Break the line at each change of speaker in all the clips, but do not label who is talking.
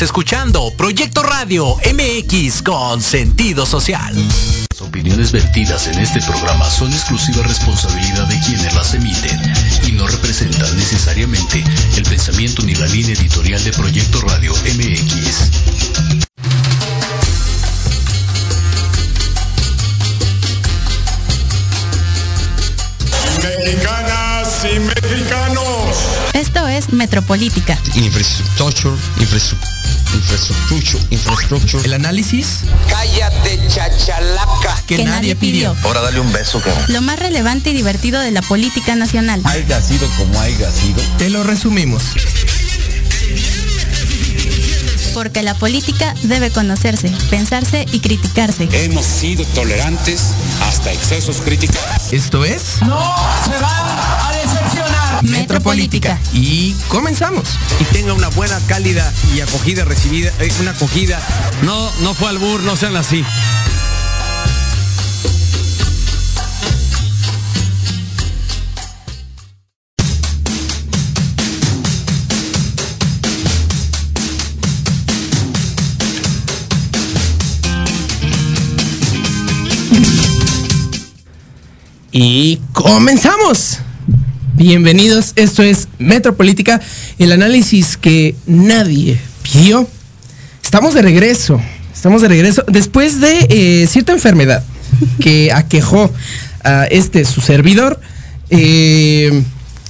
Estás escuchando Proyecto Radio MX con sentido social.
Las opiniones vertidas en este programa son exclusiva responsabilidad de quienes las emiten y no representan necesariamente el pensamiento ni la línea editorial de Proyecto Radio MX.
Mexicanas y mexicanos.
Esto es Metropolítica.
Infrastructure, infrastructure, infrastructure.
El análisis
Cállate, chachalaca.
que,
Que
nadie,
nadie
pidió.
pidió.
Ahora dale un beso, cabrón.
Lo más relevante y divertido de la política nacional.
Haiga sido como haiga sido.
Te lo resumimos.
Porque la política debe conocerse, pensarse y criticarse.
Hemos sido tolerantes hasta excesos críticos.
Esto es
Metropolítica.
Y comenzamos.
y tenga una buena, cálida y acogida recibida, eh, una acogida. No, no fue albur, no sean así.
Y comenzamos. Bienvenidos, esto es Metropolítica, el análisis que nadie pidió. Estamos de regreso, estamos de regreso después de eh, cierta enfermedad que aquejó a este su servidor. Eh,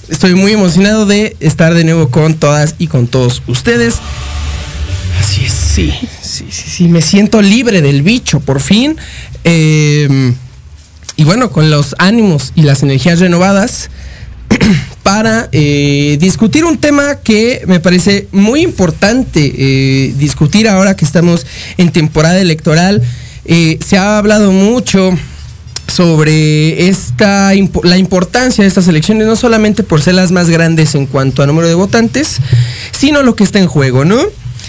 estoy muy emocionado de estar de nuevo con todas y con todos ustedes. Así es, sí, sí, sí, sí, me siento libre del bicho, por fin. Eh, y bueno, con los ánimos y las energías renovadas para eh, discutir un tema que me parece muy importante eh, discutir ahora que estamos en temporada electoral. Eh, se ha hablado mucho sobre esta la importancia de estas elecciones, no solamente por ser las más grandes en cuanto a número de votantes, sino lo que está en juego, ¿no?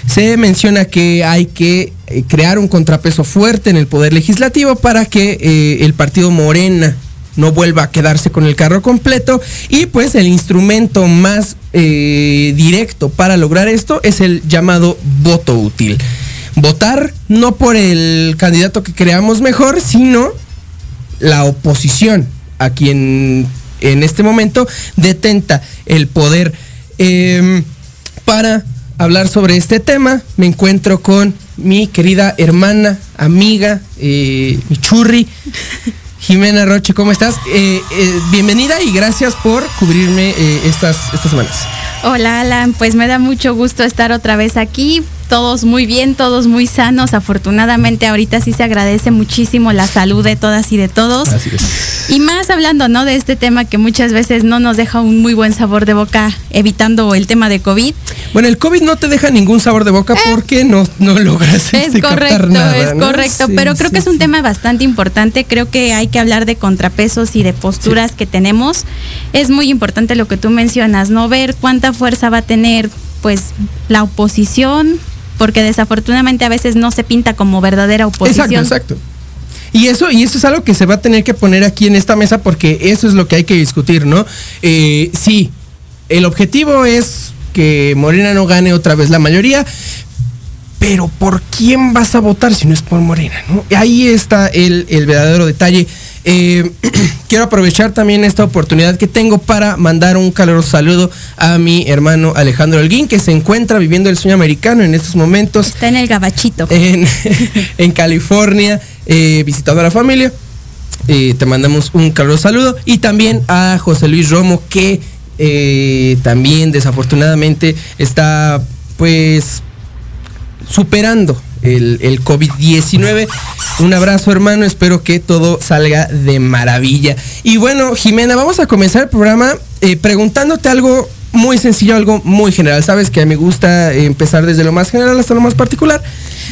Se menciona que hay que crear un contrapeso fuerte en el poder legislativo para que el partido Morena no vuelva a quedarse con el carro completo y pues el instrumento más eh, directo para lograr esto es el llamado voto útil. Votar no por el candidato que creamos mejor, sino la oposición a quien en este momento detenta el poder. Em, para hablar sobre este tema me encuentro con mi querida hermana, amiga, eh, mi churri, Jimena Roche, ¿cómo estás? Eh, eh, bienvenida y gracias por cubrirme eh, estas, estas semanas.
Hola Alan, pues me da mucho gusto estar otra vez aquí. Todos muy bien, todos muy sanos. Afortunadamente ahorita sí se agradece muchísimo la salud de todas y de todos.
Así es.
Y más hablando, ¿no? De este tema que muchas veces no nos deja un muy buen sabor de boca, evitando el tema de COVID.
Bueno, el COVID no te deja ningún sabor de boca porque no, no logras
Es
este,
correcto,
nada,
es
¿no?
correcto,
Sí,
pero creo
sí,
que es un
sí.
tema bastante importante. Creo que hay que hablar de contrapesos y de posturas que tenemos. Es muy importante lo que tú mencionas, no ver cuánta fuerza va a tener, pues, la oposición, porque desafortunadamente a veces no se pinta como verdadera oposición.
Exacto, exacto. Y eso, y eso es algo que se va a tener que poner aquí en esta mesa porque eso es lo que hay que discutir, ¿no? Eh, sí, el objetivo es que Morena no gane otra vez la mayoría, pero ¿por quién vas a votar si no es por Morena? ¿no? Ahí está el, el verdadero detalle. Eh, quiero aprovechar también esta oportunidad que tengo para mandar un caluroso saludo a mi hermano Alejandro Holguín, que se encuentra viviendo el sueño americano en estos momentos
Está en el gabachito.
en, en California, eh, visitando a la familia. Eh, te mandamos un caluroso saludo. Y también a José Luis Romo, que eh, también desafortunadamente está pues superando el, el COVID-19. Un abrazo hermano, espero que todo salga de maravilla. Y bueno, Jimena, vamos a comenzar el programa eh, preguntándote algo muy sencillo, algo muy general. Sabes que a mí me gusta empezar desde lo más general hasta lo más particular.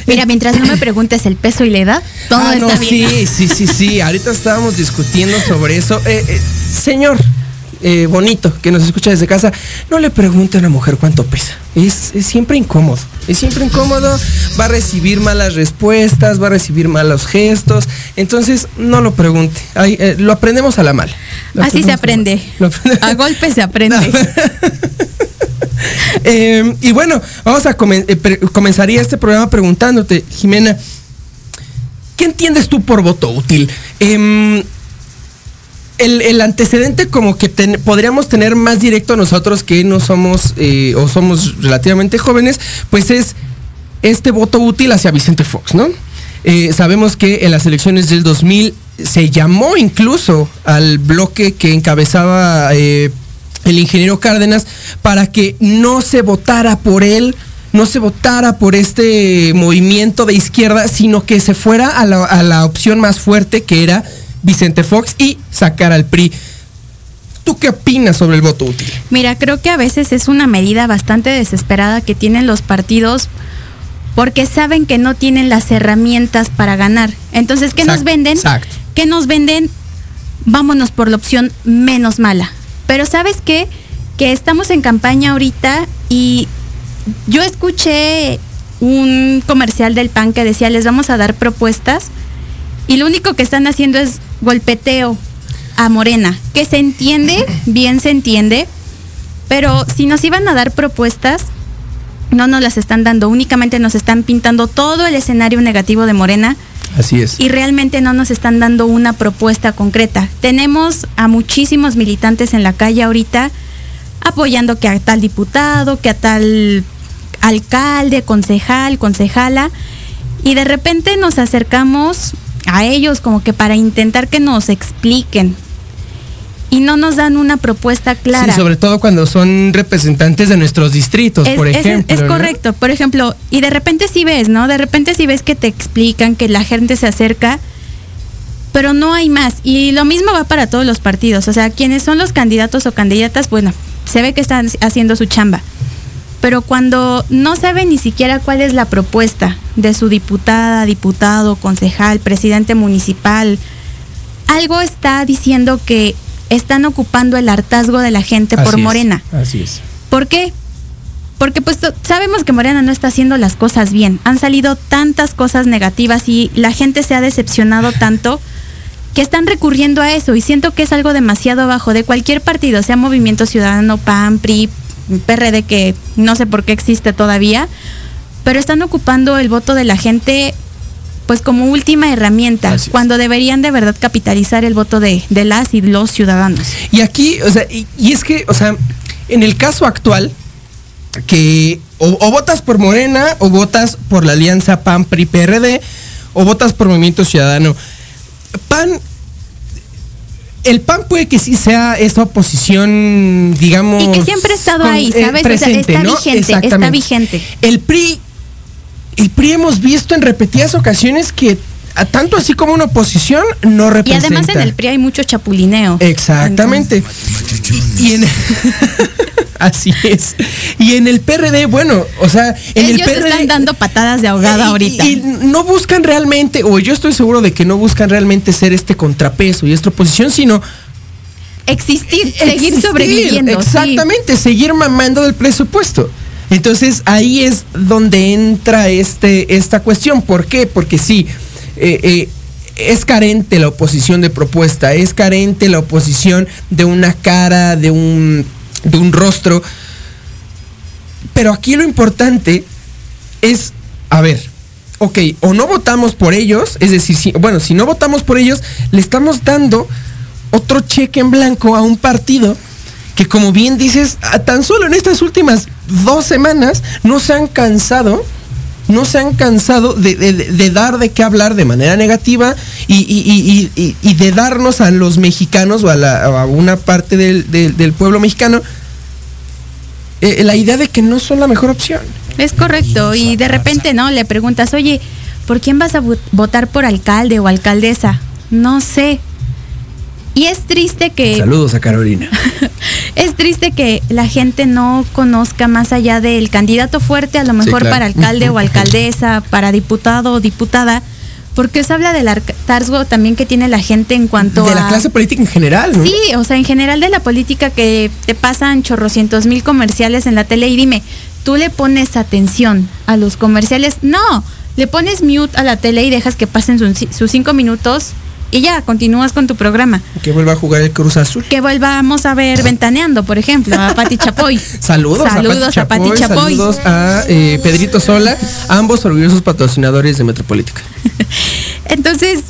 Mira, mientras no me preguntes el peso y la edad, todo
Ah,
está bien.
sí, sí, sí, sí. Ahorita estábamos discutiendo sobre eso. Eh, eh, señor, eh, bonito, que nos escucha desde casa, no le pregunte a una mujer cuánto pesa. Es, es siempre incómodo. Es siempre incómodo. Va a recibir malas respuestas, va a recibir malos gestos. Entonces, no lo pregunte. Ay, eh, lo aprendemos a la mala. Lo
Así se
a
aprende. A golpe se aprende.
Eh, y bueno, vamos a comen- eh, comenzaría este programa preguntándote, Jimena, ¿qué entiendes tú por voto útil? El, el antecedente como que podríamos tener más directo nosotros que no somos eh, o somos relativamente jóvenes, pues es este voto útil hacia Vicente Fox, ¿no? Eh, sabemos que en las elecciones del 2000 se llamó incluso al bloque que encabezaba eh, el ingeniero Cárdenas para que no se votara por él, no se votara por este movimiento de izquierda, sino que se fuera a la, a la opción más fuerte que era Vicente Fox y sacar al PRI. ¿Tú qué opinas sobre el voto útil?
Mira, creo que a veces es una medida bastante desesperada que tienen los partidos porque saben que no tienen las herramientas para ganar. Entonces, ¿qué nos venden?
exacto.
¿Qué nos venden? Vámonos por la opción menos mala. Pero ¿sabes qué? Que estamos en campaña ahorita y yo escuché un comercial del PAN que decía, les vamos a dar propuestas y lo único que están haciendo es golpeteo a Morena, que se entiende, bien se entiende, pero si nos iban a dar propuestas, no nos las están dando, únicamente nos están pintando todo el escenario negativo de Morena
Así es.
y realmente no nos están dando una propuesta concreta. Tenemos a muchísimos militantes en la calle ahorita apoyando que a tal diputado, que a tal alcalde, concejal, concejala, y de repente nos acercamos a ellos como que para intentar que nos expliquen y no nos dan una propuesta clara.
Sí, sobre todo cuando son representantes de nuestros distritos,
Es,
por ejemplo.
es correcto. Por ejemplo, y de repente sí ves, ¿no? De repente sí ves que te explican, que la gente se acerca, pero no hay más. Y lo mismo va para todos los partidos. O sea, quienes son los candidatos o candidatas, bueno, se ve que están haciendo su chamba. Pero cuando no saben ni siquiera cuál es la propuesta de su diputada, diputado, concejal, presidente municipal, algo está diciendo que están ocupando el hartazgo de la gente por
es,
Morena.
Así es.
¿Por qué? Porque pues sabemos que Morena no está haciendo las cosas bien. Han salido tantas cosas negativas y la gente se ha decepcionado tanto que están recurriendo a eso y siento que es algo demasiado bajo de cualquier partido, sea Movimiento Ciudadano, PAN, PRI, PRD que no sé por qué existe todavía, pero están ocupando el voto de la gente pues como última herramienta, cuando deberían de verdad capitalizar el voto de, de las y los ciudadanos.
Y aquí, o sea, y, y es que, o sea, en el caso actual, que o, o votas por Morena, o votas por la alianza PAN, PRI, PRD, o votas por Movimiento Ciudadano. PAN, el PAN puede que sí sea esta oposición, digamos.
Y que siempre ha estado
con-
ahí, ¿sabes? O sea,
presente,
está
¿no?
vigente, está vigente.
El PRI, el PRI hemos visto en repetidas ocasiones que tanto así como una oposición no
Y
representa.
además en el PRI hay mucho chapulineo.
Exactamente. Y en Así es. Y en el PRD, bueno, o sea, en
Ellos
el PRD
están dando patadas de ahogada
y-
ahorita.
Y, no buscan realmente, o yo estoy seguro de que no buscan realmente ser este contrapeso y esta oposición, sino
Existir, seguir
existir,
sobreviviendo. sí.
Exactamente, seguir mamando del presupuesto. Entonces ahí es donde entra este, esta cuestión. ¿Por qué? Porque sí, eh, eh, es carente la oposición de propuesta, es carente la oposición de una cara, de un, de un rostro. Pero aquí lo importante es, a ver, ok, o no votamos por ellos, es decir, si, bueno, si no votamos por ellos, le estamos dando otro cheque en blanco a un partido que como bien dices, tan solo en estas últimas dos semanas no se han cansado, no se han cansado de, de- dar de qué hablar de manera negativa y, y- y- y- de darnos a los mexicanos o a, la- una parte del, del- pueblo mexicano eh, la idea de que no son la mejor opción.
Es correcto. Y de repente, ¿no? Le preguntas, oye, ¿por quién vas a vo- votar por alcalde o alcaldesa? No sé. Y es triste que
Saludos a Carolina.
es triste que la gente no conozca más allá del candidato fuerte, a lo mejor
claro.
para alcalde o alcaldesa, para diputado o diputada, porque os habla del hartazgo también que tiene la gente en cuanto
de
a
la clase política en general, ¿no?
Sí, o sea, en general de la política que te pasan chorrocientos mil comerciales en la tele y dime, ¿tú le pones atención a los comerciales? No, le pones mute a la tele y dejas que pasen sus cinco minutos y ya, continúas con tu programa.
Que vuelva a jugar el Cruz Azul.
Que volvamos a ver Ventaneando, por ejemplo, a Pati Chapoy.
saludos,
saludos
a Pati Chapoy. Saludos a eh, Pedrito Sola, ambos orgullosos patrocinadores de Metropolítica.
Entonces,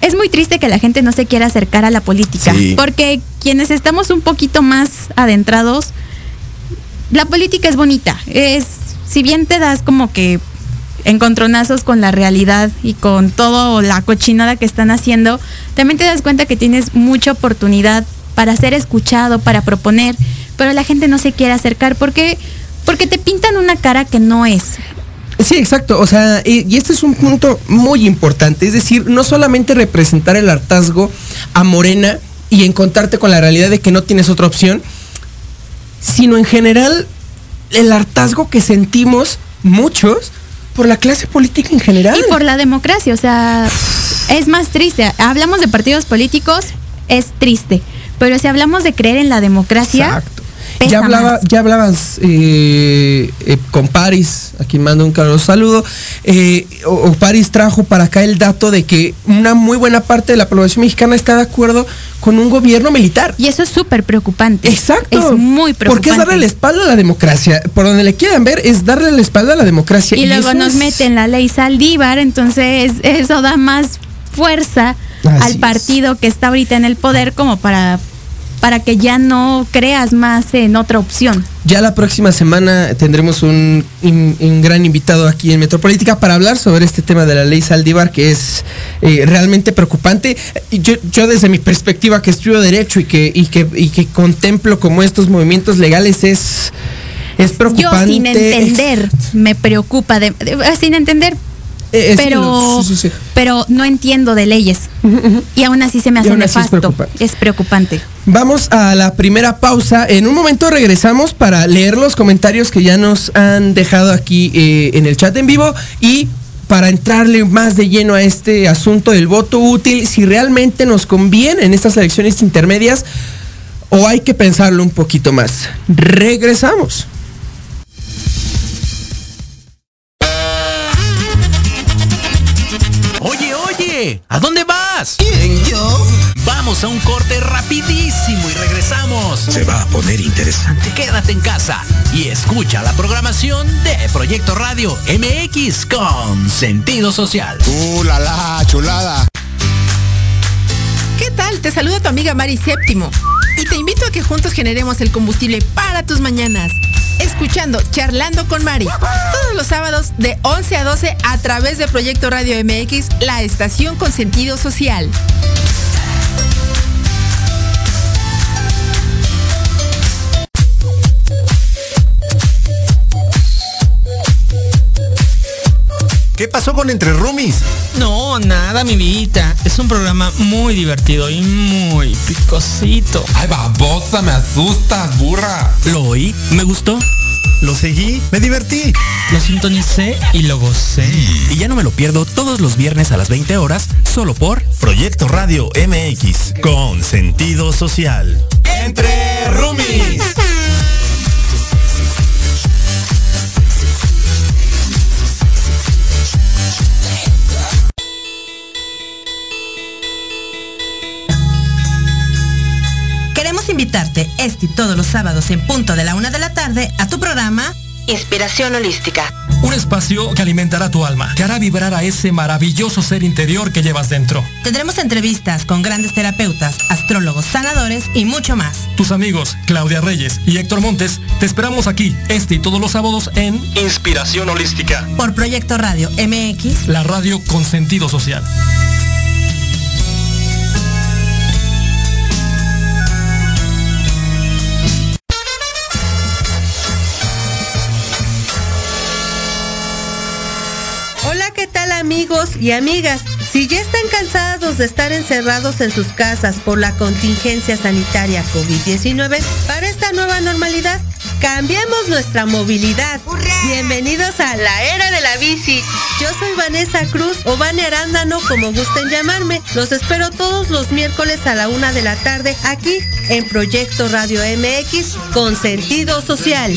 es muy triste que la gente no se quiera acercar a la política, porque quienes estamos un poquito más adentrados, la política es bonita, es si bien te das como que encontronazos con la realidad y con toda la cochinada que están haciendo, también te das cuenta que tienes mucha oportunidad para ser escuchado, para proponer, pero la gente no se quiere acercar porque porque te pintan una cara que no es.
Sí, exacto. O sea, y, este es un punto muy importante. Es decir, no solamente representar el hartazgo a Morena y encontrarte con la realidad de que no tienes otra opción, sino en general el hartazgo que sentimos muchos por la clase política en general.
Y por la democracia, o sea, es más triste. Hablamos de partidos políticos, es triste. Pero si hablamos de creer en la democracia, Exacto
ya hablaba, ya hablabas eh, eh, con Paris, a quien mando un caluroso saludo. Eh, o, Paris trajo para acá el dato de que una muy buena parte de la población mexicana está de acuerdo con un gobierno militar.
Y eso es súper preocupante.
Exacto.
Es muy preocupante.
Porque es darle la espalda a la democracia. Por donde le quieran ver, es darle la espalda a la democracia.
Y, luego nos meten la ley Saldívar, entonces eso da más fuerza al partido que está ahorita en el poder como para para que ya no creas más en otra opción.
Ya la próxima semana tendremos un, gran invitado aquí en Metropolítica para hablar sobre este tema de la ley Saldívar que es eh, realmente preocupante. Yo, yo desde mi perspectiva que estudio derecho y que, y que, y que contemplo como estos movimientos legales es... Es preocupante.
Yo sin entender, me preocupa, de, sin entender, eh, pero, pero no entiendo de leyes. Y aún así se me hace nefasto. Es preocupante.
Vamos a la primera pausa. En un momento regresamos para leer los comentarios que ya nos han dejado aquí eh, en el chat en vivo y para entrarle más de lleno a este asunto del voto útil, si realmente nos conviene en estas elecciones intermedias o hay que pensarlo un poquito más. Regresamos.
Quédate en casa y escucha la programación de Proyecto Radio MX con sentido social.
¡Uh, la, la chulada!
¿Qué tal? Te saluda tu amiga Mari Séptimo y te invito a que juntos generemos el combustible para tus mañanas escuchando Charlando con Mari. Todos los sábados de 11 a 12 a través de Proyecto Radio MX, la estación con sentido social.
¿Qué pasó con Entre Rumis?
No, nada, mi vida. Es un programa muy divertido y muy picosito.
Ay, babosa, me asustas, burra.
Lo oí, me gustó.
Lo seguí, me divertí.
Lo sintonicé y lo gocé.
Y ya no me lo pierdo todos los viernes a las 20 horas, solo por
Proyecto Radio MX, con sentido social. Entre Rumis.
Invitarte este y todos los sábados en punto de la una de la tarde a tu programa Inspiración Holística.
Un espacio que alimentará tu alma, que hará vibrar a ese maravilloso ser interior que llevas dentro.
Tendremos entrevistas con grandes terapeutas, astrólogos, sanadores y mucho más.
Tus amigos Claudia Reyes y Héctor Montes te esperamos aquí este y todos los sábados en
Inspiración Holística.
Por Proyecto Radio MX.
La radio con sentido social.
Amigos y amigas, si ya están cansados de estar encerrados en sus casas por la contingencia sanitaria COVID-19, para esta nueva normalidad, cambiemos nuestra movilidad. Bienvenidos a la era de la bici. Yo soy Vanessa Cruz o Vane Arándano, como gusten llamarme. Los espero todos los miércoles a la una de la tarde aquí en Proyecto Radio MX con sentido social.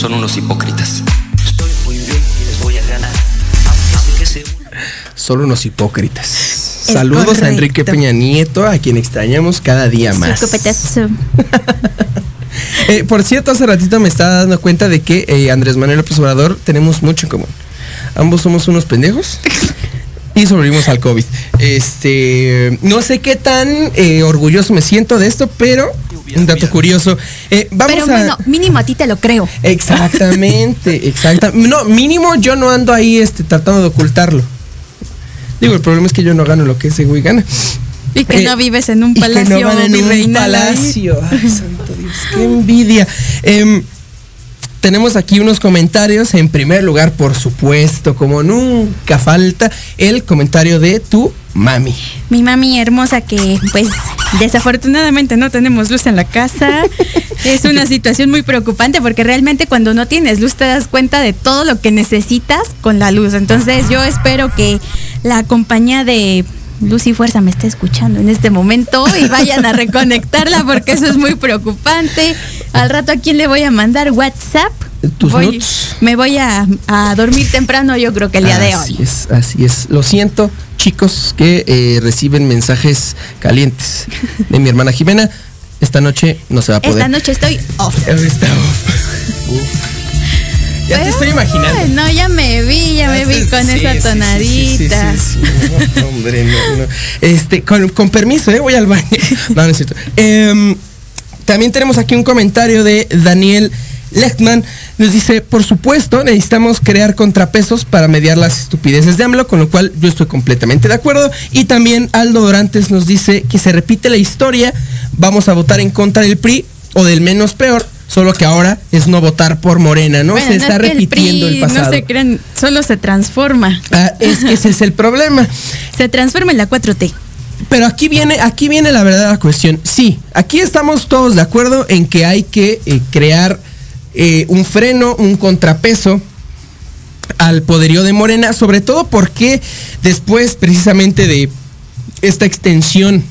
Son unos hipócritas. Estoy muy bien y les voy a ganar.
Solo unos hipócritas. Saludos correcto. a Enrique Peña Nieto, a quien extrañamos cada día más. eh, por cierto, hace ratito me estaba dando cuenta de que eh, Andrés Manuel López Obrador tenemos mucho en común. Ambos somos unos pendejos. y sobrevivimos al COVID. Este, no sé qué tan eh, orgulloso me siento de esto, pero un dato curioso. Eh, vamos
pero bueno,
a...
mínimo a ti te lo creo.
Exactamente, exactamente. No, mínimo yo no ando ahí este, tratando de ocultarlo. Digo, el problema es que yo no gano lo que ese güey gana.
Y que eh, no vives en un palacio.
Y que no van en un palacio. Ay, santo Dios, qué envidia. Eh, tenemos aquí unos comentarios. En primer lugar, por supuesto, como nunca falta, el comentario de tu mami.
Mi mami hermosa que pues desafortunadamente no tenemos luz en la casa. es una situación muy preocupante porque realmente cuando no tienes luz te das cuenta de todo lo que necesitas con la luz. Entonces yo espero que la compañía de Luz y Fuerza me esté escuchando en este momento y vayan a reconectarla porque eso es muy preocupante. Al rato a quién le voy a mandar WhatsApp.
Tus
voy,
notes?
Me voy a, a, dormir temprano, yo creo que el día
así
de hoy.
Así es, así es. Lo siento, chicos, que eh, reciben mensajes calientes de mi hermana Jimena. Esta noche no se va a poder.
Esta noche estoy off.
Está off. Uf. Ya Pero, te estoy imaginando.
No, ya me vi, ya, me vi con
sí,
esa
sí,
tonadita.
Sí, no, hombre, no, no. Este, con, con, permiso, ¿eh? voy al baño. No, no es cierto. Eh, también tenemos aquí un comentario de Daniel Lechtman. Nos dice, por supuesto, necesitamos crear contrapesos para mediar las estupideces de AMLO, con lo cual yo estoy completamente de acuerdo. Y también Aldo Dorantes nos dice que se repite la historia, vamos a votar en contra del PRI o del menos peor, solo que ahora es no votar por Morena, ¿no?
Bueno,
se
no
está
es
repitiendo
el,
pasado.
No se crean, solo se transforma.
Ah, es que ese es el problema.
Se transforma en la 4T.
Pero aquí viene, aquí viene la verdadera cuestión. Sí, aquí estamos todos de acuerdo en que hay que eh, crear eh, un freno, un contrapeso al poderío de Morena, sobre todo porque después precisamente de esta extensión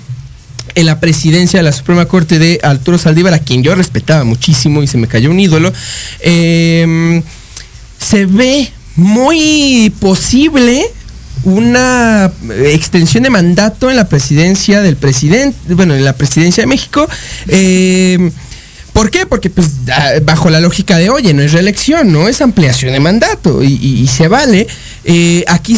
en la presidencia de la Suprema Corte de Arturo Saldívar, a quien yo respetaba muchísimo y se me cayó un ídolo, eh, se ve muy posible una extensión de mandato en la presidencia del presidente, bueno, en la presidencia de México. Eh, ¿Por qué? Porque pues bajo la lógica de, oye, no es reelección, no es ampliación de mandato y, y, se vale. Eh, aquí,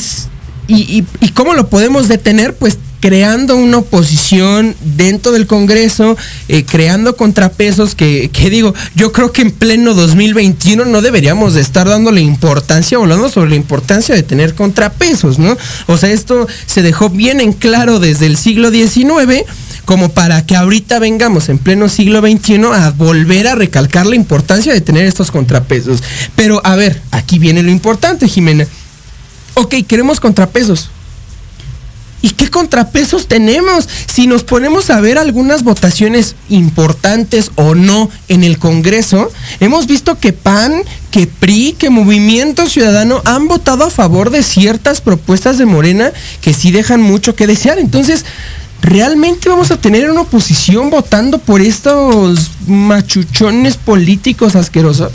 y, cómo lo podemos detener? Pues creando una oposición dentro del Congreso, eh, creando contrapesos que, que, digo, yo creo que en pleno 2021 no deberíamos de estar dándole importancia hablando sobre la importancia de tener contrapesos, ¿no? O sea, esto se dejó bien en claro desde el siglo XIX como para que ahorita vengamos en pleno siglo XXI a volver a recalcar la importancia de tener estos contrapesos. Pero a ver, aquí viene lo importante, Jimena. Ok, queremos contrapesos. ¿Y qué contrapesos tenemos? Si nos ponemos a ver algunas votaciones importantes o no en el Congreso, hemos visto que PAN, que PRI, que Movimiento Ciudadano han votado a favor de ciertas propuestas de Morena que sí dejan mucho que desear. Entonces, ¿realmente vamos a tener una oposición votando por estos machuchones políticos asquerosos?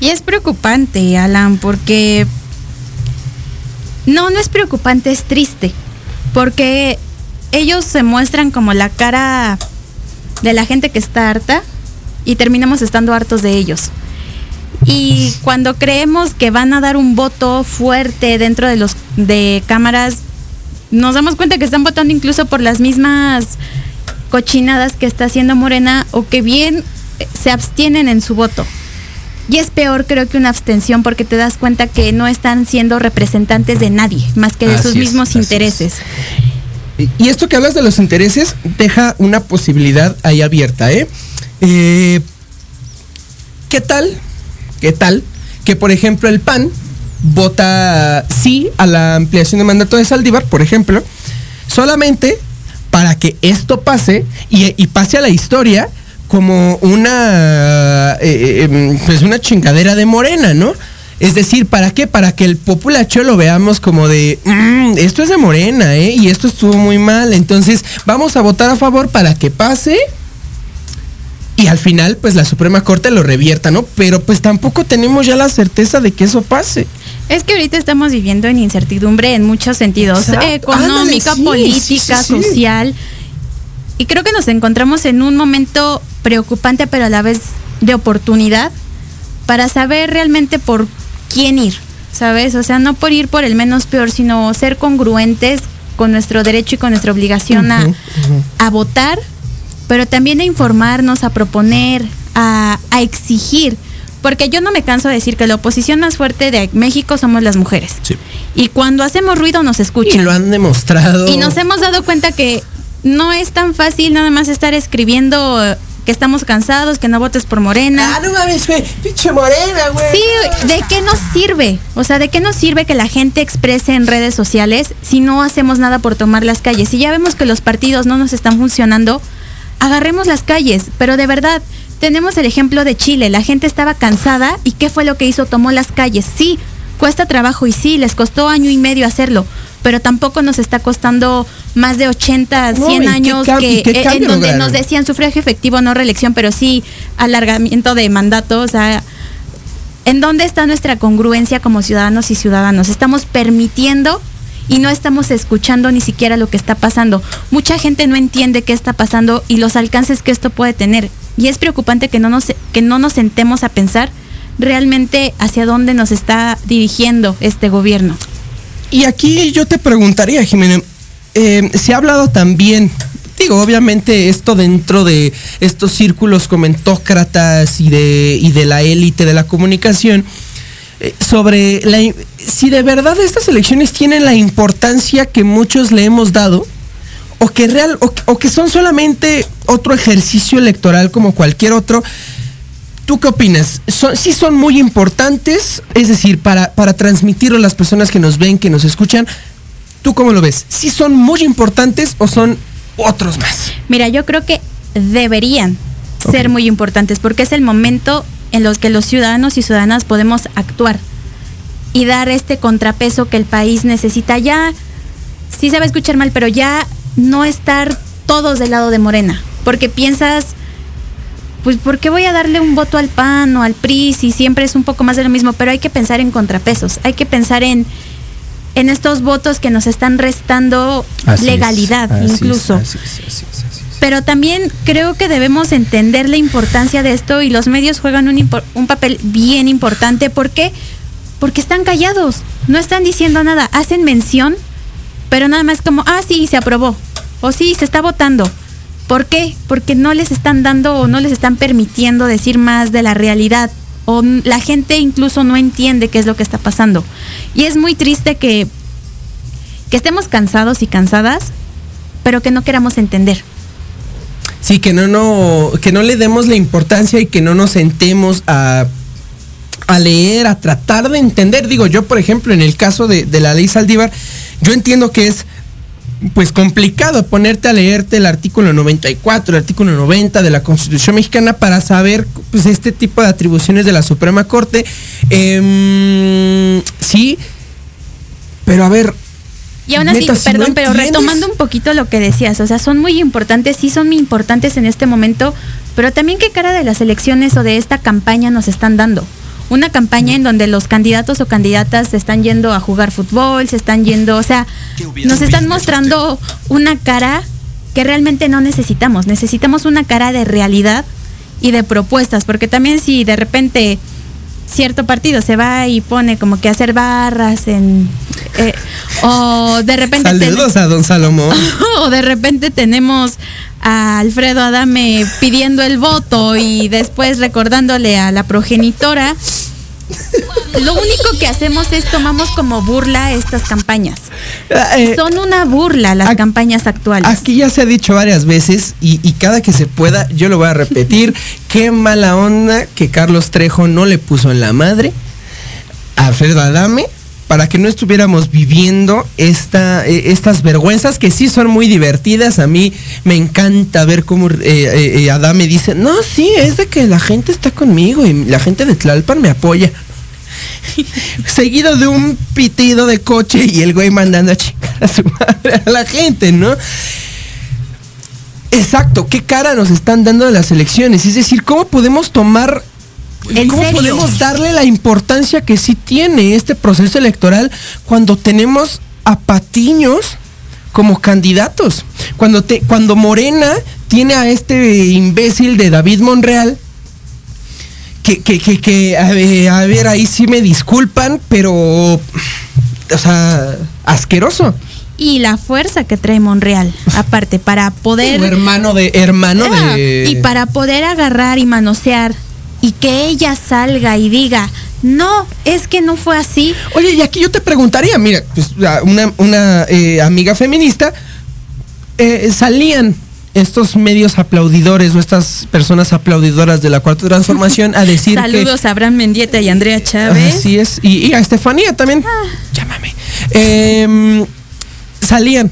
Y es preocupante, Alan, porque... No, no es preocupante, es triste porque ellos se muestran como la cara de la gente que está harta y terminamos estando hartos de ellos. Y cuando creemos que van a dar un voto fuerte dentro de los de cámaras, nos damos cuenta que están votando incluso por las mismas cochinadas que está haciendo Morena o que bien se abstienen en su voto. Y es peor creo que una abstención porque te das cuenta que no están siendo representantes de nadie, más que de
Así
sus
es,
mismos intereses.
Y- Y esto que hablas de los intereses deja una posibilidad ahí abierta, ¿eh? Eh, ¿Qué tal? ¿Qué tal? Que por ejemplo el PAN vota sí a la ampliación de mandato de Saldívar, por ejemplo, solamente para que esto pase y, pase a la historia como una eh, eh, pues una chingadera de morena, ¿no? Es decir, ¿para qué? Para que el populacho lo veamos como de, "Mm, esto es de morena, ¿eh? Y esto estuvo muy mal. Entonces, vamos a votar a favor para que pase y al final pues la Suprema Corte lo revierta, ¿no? Pero pues tampoco tenemos ya la certeza de que eso pase.
Es que ahorita estamos viviendo en incertidumbre en muchos sentidos,
Exacto.
económica,
Ándale,
política,
sí, sí, sí.
social. Y creo que nos encontramos en un momento preocupante, pero a la vez de oportunidad para saber realmente por quién ir, ¿sabes? O sea, no por ir por el menos peor, sino ser congruentes con nuestro derecho y con nuestra obligación a, a votar, pero también a informarnos, a proponer, a, a exigir. Porque yo no me canso de decir que la oposición más fuerte de México somos las mujeres.
Sí.
Y cuando hacemos ruido nos
Y
escuchan.
lo han demostrado.
Y nos hemos dado cuenta que no es tan fácil nada más estar escribiendo eh, que estamos cansados, que no votes por Morena.
Ah, no mames, güey. Pinche morena, güey.
Sí, ¿de qué nos sirve? O sea, ¿de qué nos sirve que la gente exprese en redes sociales si no hacemos nada por tomar las calles? Si ya vemos que los partidos no nos están funcionando, agarremos las calles, pero de verdad, tenemos el ejemplo de Chile, la gente estaba cansada y ¿qué fue lo que hizo? Tomó las calles. Sí, cuesta trabajo y sí, les costó año y medio hacerlo, pero tampoco nos está costando más de 80,
No,
100
¿y qué
años que eh, en donde
lograron?
nos decían sufragio efectivo, no reelección, pero sí alargamiento de mandato, o sea, ¿En dónde está nuestra congruencia como ciudadanos y ciudadanos? Estamos permitiendo y no estamos escuchando ni siquiera lo que está pasando. Mucha gente no entiende qué está pasando y los alcances que esto puede tener. Y es preocupante que no nos, que no nos sentemos a pensar realmente hacia dónde nos está dirigiendo este gobierno.
Y aquí yo te preguntaría, Jimena, eh, se ha hablado también, digo, obviamente esto dentro de estos círculos comentócratas y de, y de la élite de la comunicación, eh, sobre la, si de verdad estas elecciones tienen la importancia que muchos le hemos dado, o que, real, o, o que son solamente otro ejercicio electoral como cualquier otro. ¿Tú qué opinas? Son, sí son muy importantes, es decir, para, para transmitirlo a las personas que nos ven, que nos escuchan. ¿Tú cómo lo ves? ¿Sí son muy importantes o son otros más?
Mira, yo creo que deberían ser muy importantes porque es el momento en los que los ciudadanos y ciudadanas podemos actuar y dar este contrapeso que el país necesita. Ya, sí se va a escuchar mal, pero ya no estar todos del lado de Morena, porque piensas, pues, ¿por qué voy a darle un voto al PAN o al PRI si siempre es un poco más de lo mismo? Pero hay que pensar en contrapesos, hay que pensar en, en estos votos que nos están restando
Así
legalidad
es,
incluso.
es, es.
Pero también creo que debemos entender la importancia de esto y los medios juegan un, un papel bien importante. ¿Por qué? Porque están callados, no están diciendo nada, hacen mención, pero nada más como, ah, sí, se aprobó, o sí, se está votando. ¿Por qué? Porque no les están dando o no les están permitiendo decir más de la realidad. O la gente incluso no entiende qué es lo que está pasando. Y es muy triste que, que estemos cansados y cansadas, pero que no queramos entender.
Sí, que no, no, que no le demos la importancia y que no nos sentemos a, a leer, a tratar de entender. Digo, yo, por ejemplo, en el caso de, de la ley Saldívar, yo entiendo que es pues complicado ponerte a leerte el artículo 94, el artículo 90 de la Constitución mexicana para saber pues este tipo de atribuciones de la Suprema Corte. Em, sí, pero a ver,
Y aún así,
Neta, si no
perdón, pero retomando un poquito lo que decías, o sea, son muy importantes, sí son muy importantes en este momento, pero también qué cara de las elecciones o de esta campaña nos están dando. Una campaña en donde los candidatos o candidatas se están yendo a jugar fútbol, se están yendo, o sea, nos están mostrando una cara que realmente no necesitamos. Necesitamos una cara de realidad y de propuestas, porque también si de repente cierto partido se va y pone como que hacer barras en eh, o de repente ten-
saludos a don Salomón.
o de repente tenemos a Alfredo Adame pidiendo el voto y después recordándole a la progenitora. Lo único que hacemos es tomamos como burla estas campañas.
Eh,
Son una burla las campañas actuales.
Aquí ya se ha dicho varias veces y, y cada que se pueda yo lo voy a repetir. Qué mala onda que Carlos Trejo no le puso en la madre a Alfredo Adame para que no estuviéramos viviendo esta, eh, estas vergüenzas que sí son muy divertidas. A mí me encanta ver cómo eh, eh, eh, Adame dice, no, sí, es de que la gente está conmigo y la gente de Tlalpan me apoya. Seguido de un pitido de coche y el güey mandando a chingar a su madre a la gente, ¿no? Exacto, ¿qué cara nos están dando de las elecciones? Es decir, ¿cómo podemos tomar
¿En
¿Cómo
serio?
podemos darle la importancia que sí tiene este proceso electoral cuando tenemos a Patiños como candidatos? Cuando, te, cuando Morena tiene a este imbécil de David Monreal, que, que, que, que, a, ver, a ver, ahí sí me disculpan, pero, o sea, asqueroso.
Y la fuerza que trae Monreal, aparte, para poder...
Como hermano de, hermano
Ah,
de...
Y para poder agarrar y manosear y que ella salga y diga, no, es que no fue así.
Oye, y aquí yo te preguntaría, mira, pues, una, una eh, amiga feminista, eh, salían estos medios aplaudidores o estas personas aplaudidoras de la cuarta transformación a decir
Saludos a Abraham Mendieta y Andrea
que
Chávez.
así es. Y, y a Estefanía también. Llámame. Em, salían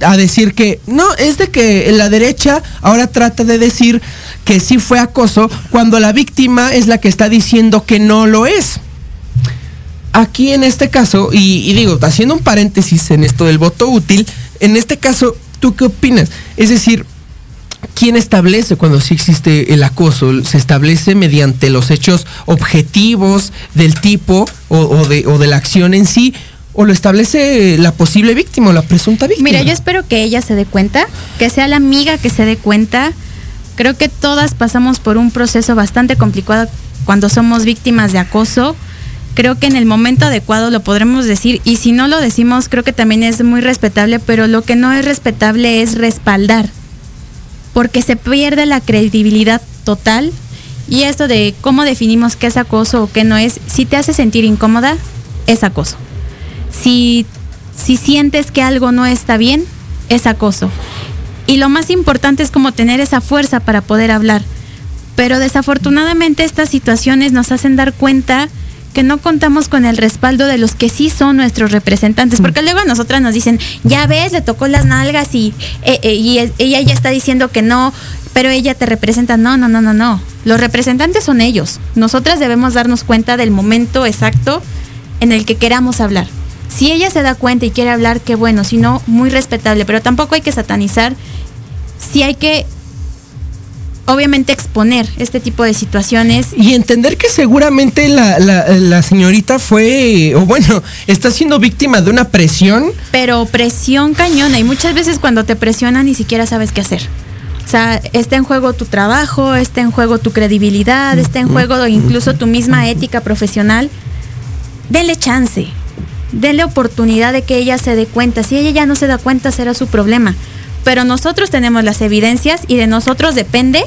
a decir que no es de que la derecha ahora trata de decir que sí fue acoso cuando la víctima es la que está diciendo que no lo es. Aquí en este caso, y, y digo, haciendo un paréntesis en esto del voto útil, en este caso, ¿tú qué opinas? Es decir, ¿quién establece cuando sí existe el acoso? ¿Se establece mediante los hechos objetivos del tipo o, de, o de la acción en sí? ¿O lo establece la posible víctima o la presunta víctima?
Mira, yo espero que ella se dé cuenta, que sea la amiga que se dé cuenta. Creo que todas pasamos por un proceso bastante complicado cuando somos víctimas de acoso. Creo que en el momento adecuado lo podremos decir y si no lo decimos creo que también es muy respetable, pero lo que no es respetable es respaldar, porque se pierde la credibilidad total y esto de cómo definimos qué es acoso o qué no es, si te hace sentir incómoda, es acoso. Si, si sientes que algo no está bien, es acoso. Y lo más importante es como tener esa fuerza para poder hablar. Pero desafortunadamente estas situaciones nos hacen dar cuenta que no contamos con el respaldo de los que sí son nuestros representantes, porque luego a nosotras nos dicen, ya ves, le tocó las nalgas y, eh, eh, y ella ya está diciendo que no, pero ella te representa. No, no, no, no, no. Los representantes son ellos. Nosotras debemos darnos cuenta del momento exacto en el que queramos hablar. Si ella se da cuenta y quiere hablar, qué bueno, si no, muy respetable, pero tampoco hay que satanizar. Sí hay que, obviamente, exponer este tipo de situaciones.
Y entender que seguramente la, la- la señorita fue, o bueno, está siendo víctima de una presión.
Pero presión cañona y muchas veces cuando te presionan ni siquiera sabes qué hacer. O sea, está en juego tu trabajo, está en juego tu credibilidad, está en juego incluso tu misma ética profesional. Denle chance, denle oportunidad de que ella se dé cuenta. Si ella ya no se da cuenta, será su problema. Pero nosotros tenemos las evidencias y de nosotros depende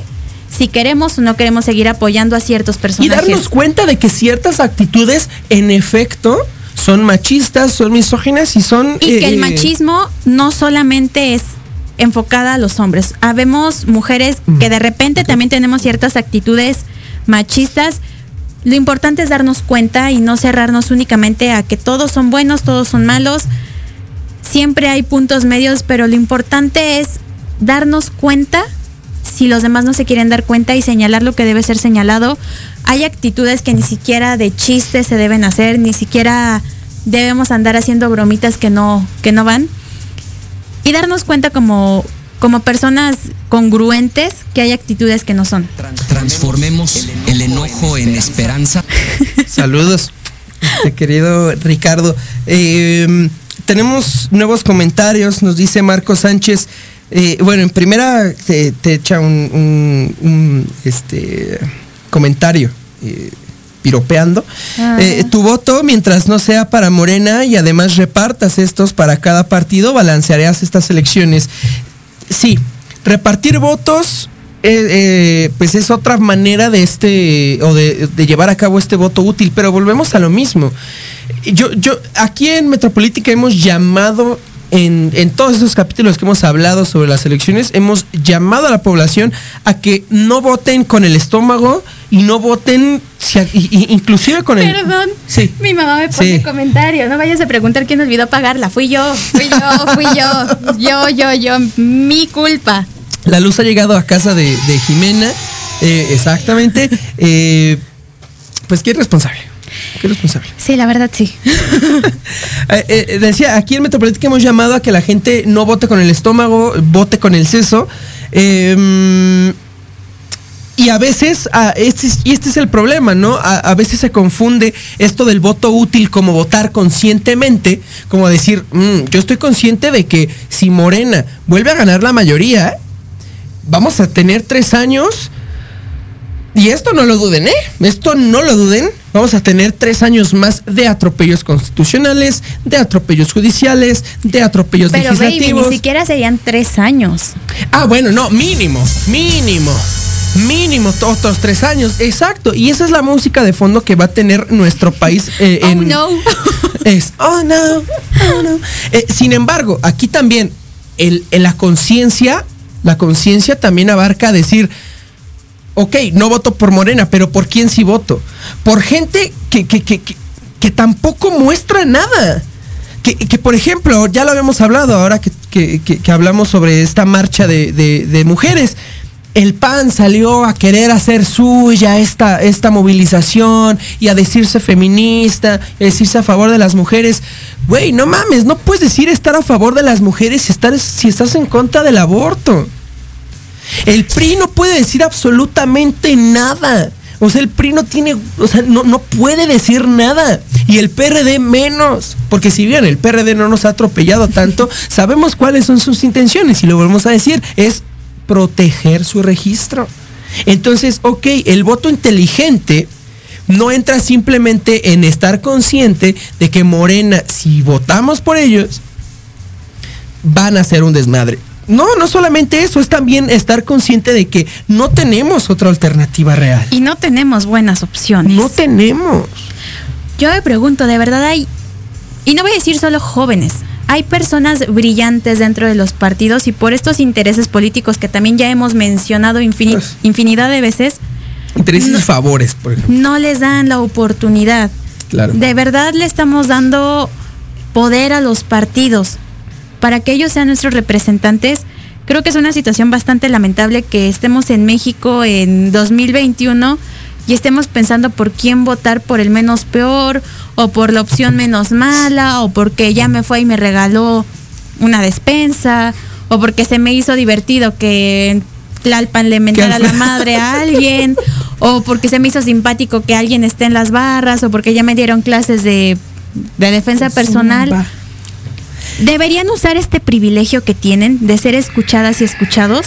si queremos o no queremos seguir apoyando a ciertos
Y
personajes.
darnos cuenta de que ciertas actitudes, en efecto, son machistas, son misóginas y son...
Y que el
eh,
machismo no solamente es enfocada a los hombres. Habemos mujeres que de repente también tenemos ciertas actitudes machistas. Lo importante es darnos cuenta y no cerrarnos únicamente a que todos son buenos, todos son malos. Siempre hay puntos medios, pero lo importante es darnos cuenta si los demás no se quieren dar cuenta y señalar lo que debe ser señalado. Hay actitudes que ni siquiera de chiste se deben hacer, ni siquiera debemos andar haciendo bromitas que no, que no van. Y darnos cuenta como, como personas congruentes que hay actitudes que no son.
Transformemos el enojo en esperanza.
Saludos, este querido Ricardo. Eh, tenemos nuevos comentarios, nos dice Marco Sánchez. Eh, bueno, en primera te, te echa un, un- un, este comentario eh, piropeando.
Ah.
Eh, tu voto, mientras no sea para Morena y además repartas estos para cada partido, balancearás estas elecciones. Sí, repartir votos, eh, eh, pues es otra manera de este, o de, de llevar a cabo este voto útil, pero volvemos a lo mismo. Yo, yo, aquí en Metropolítica hemos llamado, en, en todos esos capítulos que hemos hablado sobre las elecciones, hemos llamado a la población a que no voten con el estómago y no voten, si a- y- y- inclusive con el...
Perdón.
Sí.
Mi mamá me pone
Sí.
comentario. No vayas a preguntar quién olvidó pagarla. Fui yo, fui yo, fui yo. Yo, yo, yo. Mi culpa.
La luz ha llegado a casa de, de Jimena, eh, exactamente. eh, pues qué responsable. Qué responsable.
Sí, la verdad sí.
Eh, eh, decía, aquí en Metropolítica hemos llamado a que la gente no vote con el estómago, vote con el seso. Eh, y a veces, a este, es- y este es el problema, ¿no? A, a veces se confunde esto del voto útil como votar conscientemente, como decir, "Mm, yo estoy consciente de que si Morena vuelve a ganar la mayoría, vamos a tener tres años, y esto no lo duden, ¿eh? Esto no lo duden, vamos a tener tres años más de atropellos constitucionales, de atropellos judiciales, de atropellos
Pero baby,
legislativos.
ni siquiera serían tres años.
Ah, bueno, no, mínimo, mínimo. Mínimo todos estos tres años, exacto. Y esa es la música de fondo que va a tener nuestro país eh,
Oh
en.
no.
Es, oh no, oh no. Eh, sin embargo, aquí también el, el- la conciencia, la conciencia también abarca decir, ok, no voto por Morena, pero ¿por quién sí voto? Por gente que, que, que, que, tampoco muestra nada. Que, que, por ejemplo, ya lo habíamos hablado ahora que, que- hablamos sobre esta marcha de, de- de mujeres. El PAN salió a querer hacer suya esta, esta movilización y a decirse feminista, a decirse a favor de las mujeres. Güey, no mames, no puedes decir estar a favor de las mujeres si, estar, si estás en contra del aborto. El PRI no puede decir absolutamente nada. O sea, el PRI no tiene, o sea, no, no puede decir nada. Y el PRD menos. Porque si bien el PRD no nos ha atropellado tanto, sabemos cuáles son sus intenciones. Y lo volvemos a decir, es proteger su registro. Entonces, ok, el voto inteligente no entra simplemente en estar consciente de que Morena, si votamos por ellos, van a ser un desmadre. No, no solamente eso, es también estar consciente de que no tenemos otra alternativa real.
Y no tenemos buenas opciones.
No tenemos.
Yo me pregunto, ¿de verdad hay, y no voy a decir solo jóvenes, hay personas brillantes dentro de los partidos y por estos intereses políticos que también ya hemos mencionado
Pues.
infinidad de veces,
Intereses y favores, por ejemplo.
no les dan la oportunidad.
Claro.
De verdad le estamos dando poder a los partidos para que ellos sean nuestros representantes. Creo que es una situación bastante lamentable que estemos en México en 2021 y estemos pensando por quién votar por el menos peor o por la opción menos mala o porque ya me fue y me regaló una despensa o porque se me hizo divertido que Tlalpan le mentara la madre a alguien o porque se me hizo simpático que alguien esté en las barras o porque ya me dieron clases de, de defensa personal. Deberían usar este privilegio que tienen de ser escuchadas y escuchados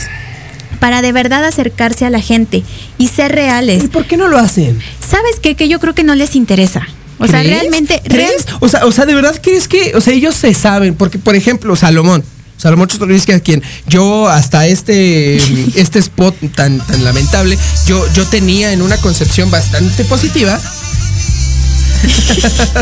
para de verdad acercarse a la gente y ser reales.
¿Y por qué no lo hacen?
¿Sabes qué? Que yo creo que no les interesa. O sea, realmente,
¿Crees?
real-
O sea, o sea, de verdad crees que, o sea, ellos se saben, porque por ejemplo, Salomón, Salomón Chustorrisky, a quien yo hasta este este spot tan tan lamentable, yo yo tenía en una concepción bastante positiva.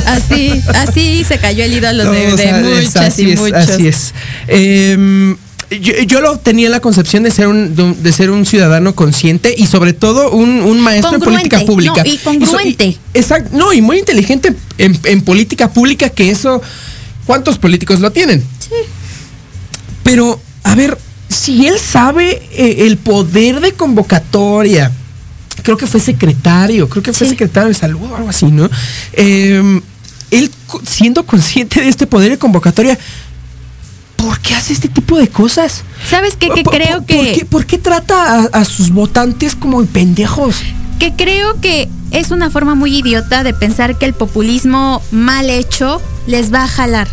Así, así se cayó el ídolo de, de muchas
así
y
es,
muchos.
Así es. Em, yo, yo lo tenía en la concepción de ser un de, ser un ciudadano consciente y sobre todo un, un maestro en política pública.
no, y
so-
congruente.
exacto, no, y muy inteligente en, en política pública, que eso, ¿cuántos políticos lo tienen?
Sí.
Pero, a ver, si él sabe eh, el poder de convocatoria, creo que fue secretario, creo que fue
Sí.
secretario de salud o algo así, ¿no? Eh, él siendo consciente de este poder de convocatoria, ¿por qué hace este tipo de cosas?
¿Sabes qué? Que
¿Por-
creo
por-
que...
¿por qué, por qué trata a, a sus votantes como pendejos?
que creo que es una forma muy idiota de pensar que el populismo mal hecho les va a jalar.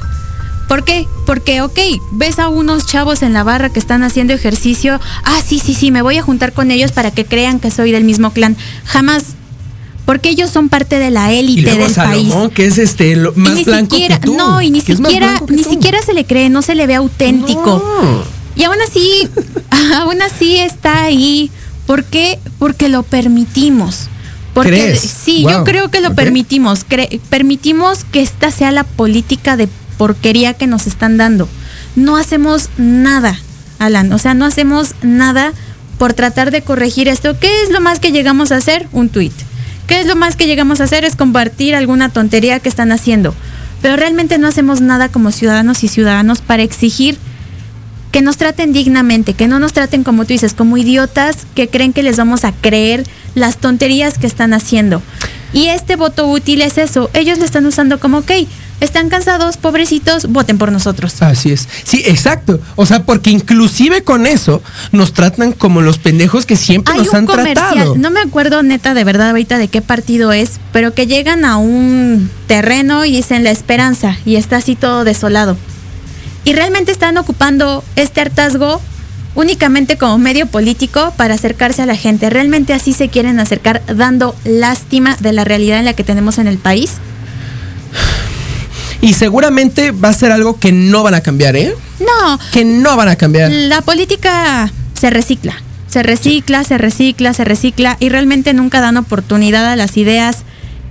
¿Por qué? Porque, ok, ves a unos chavos en la barra que están haciendo ejercicio, ah, sí, sí, sí, me voy a juntar con ellos para que crean que soy del mismo clan. Jamás. Porque ellos son parte de la élite del país.
Salomón, que es este lo- más
ni
blanco
siquiera,
que tú.
no, y ni siquiera, ni
tú.
siquiera se le cree, no se le ve auténtico.
No.
Y aún así, aún así está ahí. ¿Por qué? Porque lo permitimos. Porque
¿Crees?
sí, yo
Wow,
creo que lo
ok.
permitimos. Cre- permitimos que esta sea la política de porquería que nos están dando. No hacemos nada, Alan. O sea, no hacemos nada por tratar de corregir esto. ¿Qué es lo más que llegamos a hacer? Un tuit. ¿Qué es lo más que llegamos a hacer? Es compartir alguna tontería que están haciendo. Pero realmente no hacemos nada como ciudadanos y ciudadanos para exigir que nos traten dignamente, que no nos traten como tú dices, como idiotas que creen que les vamos a creer las tonterías que están haciendo. Y este voto útil es eso, ellos lo están usando como, ok, están cansados, pobrecitos, voten por nosotros.
Así es. Sí, exacto. O sea, porque inclusive con eso nos tratan como los pendejos que siempre
Hay
nos
un
han
comercial,
tratado.
no me acuerdo neta de verdad ahorita de qué partido es, pero que llegan a un terreno y dicen la esperanza y está así todo desolado. Y realmente están ocupando este hartazgo únicamente como medio político para acercarse a la gente. Realmente así se quieren acercar dando lástima de la realidad en la que tenemos en el país.
Y seguramente va a ser algo que no van a cambiar, ¿eh?
No,
Que no van a cambiar.
la política se recicla, se recicla, se recicla, se recicla y realmente nunca dan oportunidad a las ideas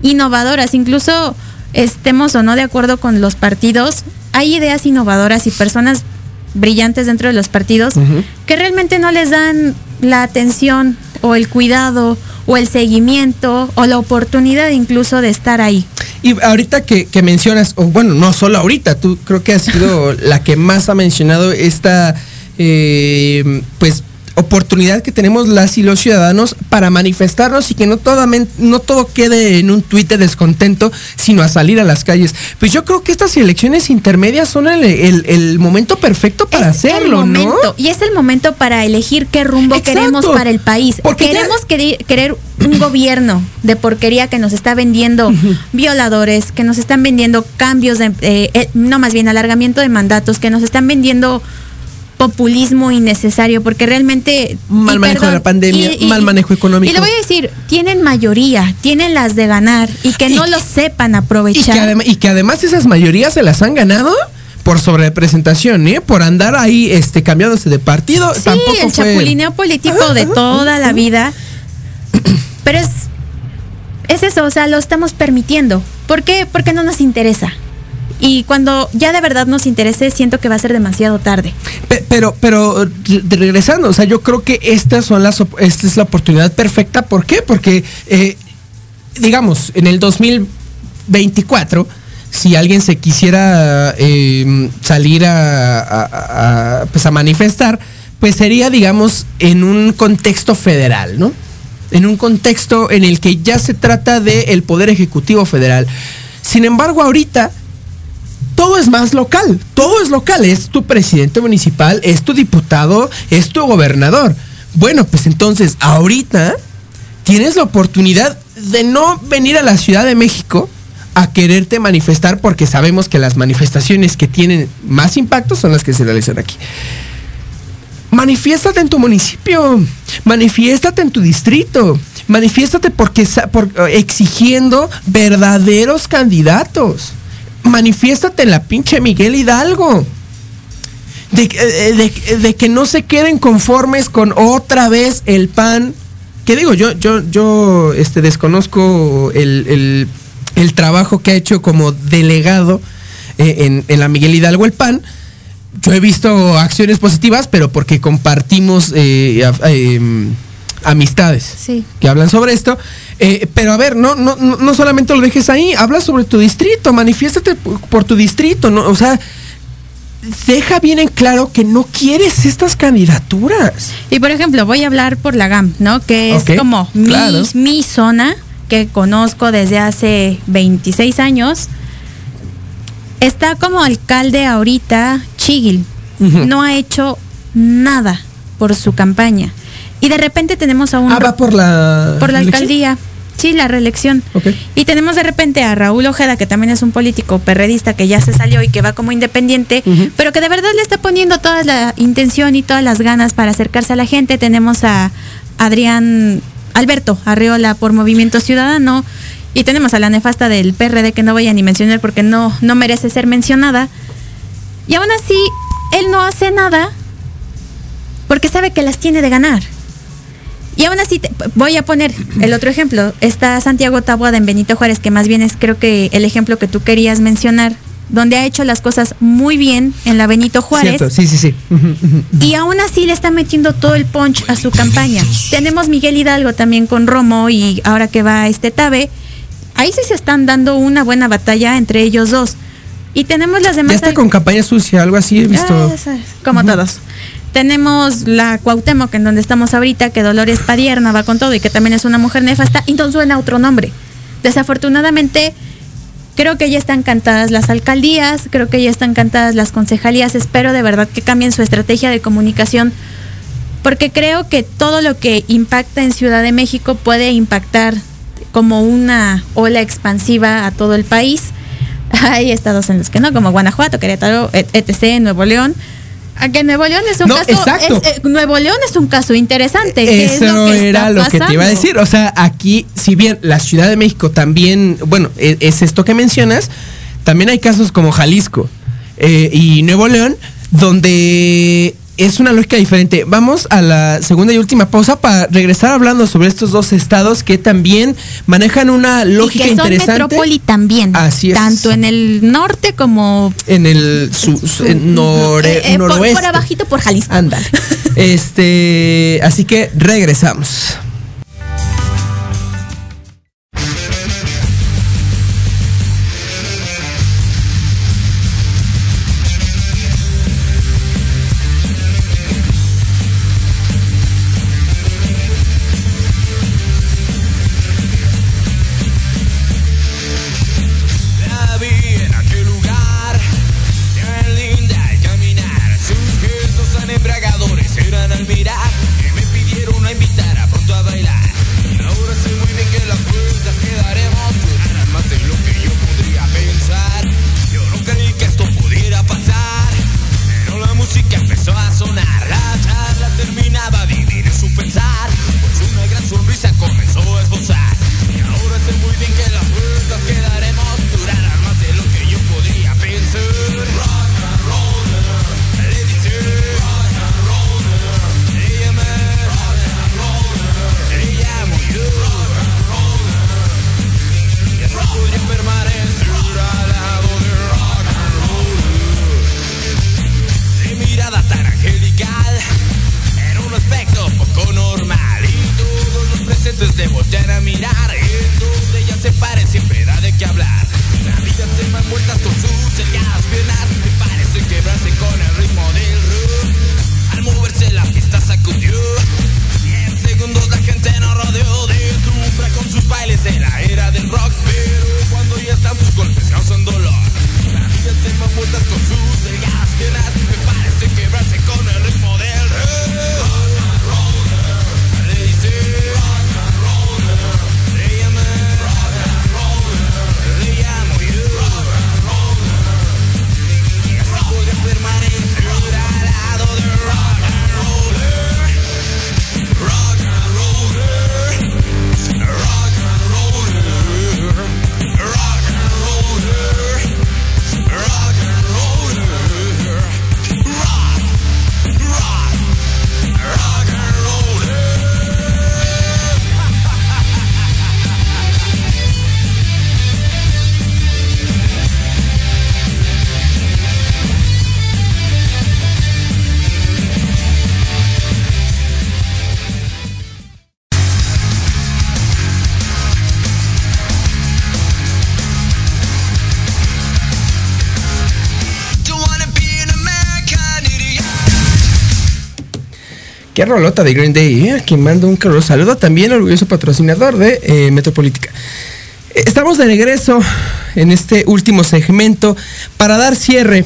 innovadoras. Incluso estemos o no de acuerdo con los partidos, hay ideas innovadoras y personas brillantes dentro de los partidos que realmente no les dan la atención o el cuidado o el seguimiento o la oportunidad incluso de estar ahí.
Y ahorita que, que mencionas, o bueno, no solo ahorita, tú creo que has sido la que más ha mencionado esta, eh, pues, oportunidad que tenemos las y los ciudadanos para manifestarnos y que no, todamen- no todo quede en un tuit de descontento, sino a salir a las calles. Pues yo creo que estas elecciones intermedias son el, el- el momento perfecto para
es
hacerlo,
el
¿no?
Y es el momento para elegir qué rumbo
Exacto.
queremos para el país.
Porque ya-
queremos querer, querer un gobierno de porquería que nos está vendiendo violadores, que nos están vendiendo cambios de, eh, eh, no más bien alargamiento de mandatos, que nos están vendiendo populismo innecesario, porque realmente...
Mal manejo de la pandemia, mal manejo económico.
Y le voy a decir, tienen mayoría, tienen las de ganar y que no lo sepan
que,
aprovechar.
y que además esas mayorías se las han ganado por sobrerepresentación, ¿eh? Por andar ahí este, cambiándose de partido.
Sí,
Tampoco
el
fue-
chapulineo político de toda la vida. Pero es, es eso, o sea, lo estamos permitiendo. ¿Por qué? Porque no nos interesa. Y cuando ya de verdad nos interese, siento que va a ser demasiado tarde.
Pe- Pero, pero de- regresando, o sea, yo creo que estas son las, esta es la oportunidad perfecta. ¿Por qué? Porque, eh, digamos, en el 2024, si alguien se quisiera eh, salir a, pues a manifestar, pues sería, digamos, en un contexto federal, ¿no? En un contexto en el que ya se trata del Poder Ejecutivo Federal. Sin embargo, ahorita todo es más local, todo es local, es tu presidente municipal, es tu diputado, es tu gobernador. Bueno, pues entonces ahorita tienes la oportunidad de no venir a la Ciudad de México a quererte manifestar porque sabemos que las manifestaciones que tienen más impacto son las que se realizan aquí. Manifiéstate en tu municipio, manifiéstate en tu distrito, manifiéstate porque por, eh, exigiendo verdaderos candidatos. Manifiéstate en la pinche Miguel Hidalgo. De, eh, de- que no se queden conformes con otra vez el pan. Que digo, yo, yo, yo este, desconozco el, el- trabajo que ha hecho como delegado eh, en, la Miguel Hidalgo el PAN. Yo he visto acciones positivas, pero porque compartimos eh, em, amistades
Sí.
que hablan sobre esto. Eh, pero a ver, no, no, no solamente lo dejes ahí, habla sobre tu distrito, manifiéstate por, tu distrito, ¿no? O sea, deja bien en claro que no quieres estas candidaturas.
Y por ejemplo, voy a hablar por la GAM, ¿no? Que es como mi,
claro.
mi zona que conozco desde hace 26 años. Está como alcalde ahorita Chigil. No ha hecho nada por su campaña. Y de repente tenemos a un
Ah, va por la...
por la
elección?
alcaldía. Sí, la reelección. Y tenemos de repente a Raúl Ojeda, que también es un político perredista que ya se salió y que va como independiente, pero que de verdad le está poniendo toda la intención y todas las ganas para acercarse a la gente. Tenemos a Adrián Alberto Arreola por Movimiento Ciudadano y tenemos a la nefasta del PRD que no voy a ni mencionar porque no, no merece ser mencionada. Y aún así, él no hace nada porque sabe que las tiene de ganar. Y aún así, te- voy a poner el otro ejemplo. Está Santiago Taboada en Benito Juárez, que más bien es creo que el ejemplo que tú querías mencionar, donde ha hecho las cosas muy bien en la Benito Juárez.
Cierto, sí, sí, sí.
Y aún así le está metiendo todo el punch a su campaña. Tenemos Miguel Hidalgo también con Romo y ahora que va este Tabe. Ahí sí se están dando una buena batalla entre ellos dos. Y tenemos las
Ya
demás...
está con campaña sucia, algo así he visto.
Ah, como todos. Tenemos la Cuauhtémoc, en donde estamos ahorita, que Dolores Padierna va con todo y que también es una mujer nefasta, y nos suena otro nombre. Desafortunadamente, Creo que ya están cantadas las alcaldías, creo que ya están cantadas las concejalías. Espero de verdad que cambien su estrategia de comunicación porque creo que todo lo que impacta en Ciudad de México puede impactar como una ola expansiva a todo el país. Hay estados en los que no, como Guanajuato, Querétaro, etc., Nuevo León. Aunque Nuevo León es un
No,
caso.
exacto.
es- eh, Nuevo León es un caso interesante. ¿Qué es
Eso
lo que
era lo que te iba a decir. O sea, aquí, si bien la Ciudad de México también, bueno, e- es, esto que mencionas, también hay casos como Jalisco eh, y Nuevo León, donde es una lógica diferente. Vamos a la segunda y última pausa para regresar hablando sobre estos dos estados que también manejan una lógica
y que son
interesante.
metrópoli también.
Así es.
Tanto en el norte como.
En el su- su- en nore-
eh, eh, por-
noroeste.
por abajito por Jalisco.
Ándale. Este, así que regresamos. Rolota de Green Day, ¿eh? que mando un caluroso saludo también orgulloso patrocinador de eh, Metropolítica. Estamos de regreso en este último segmento para dar cierre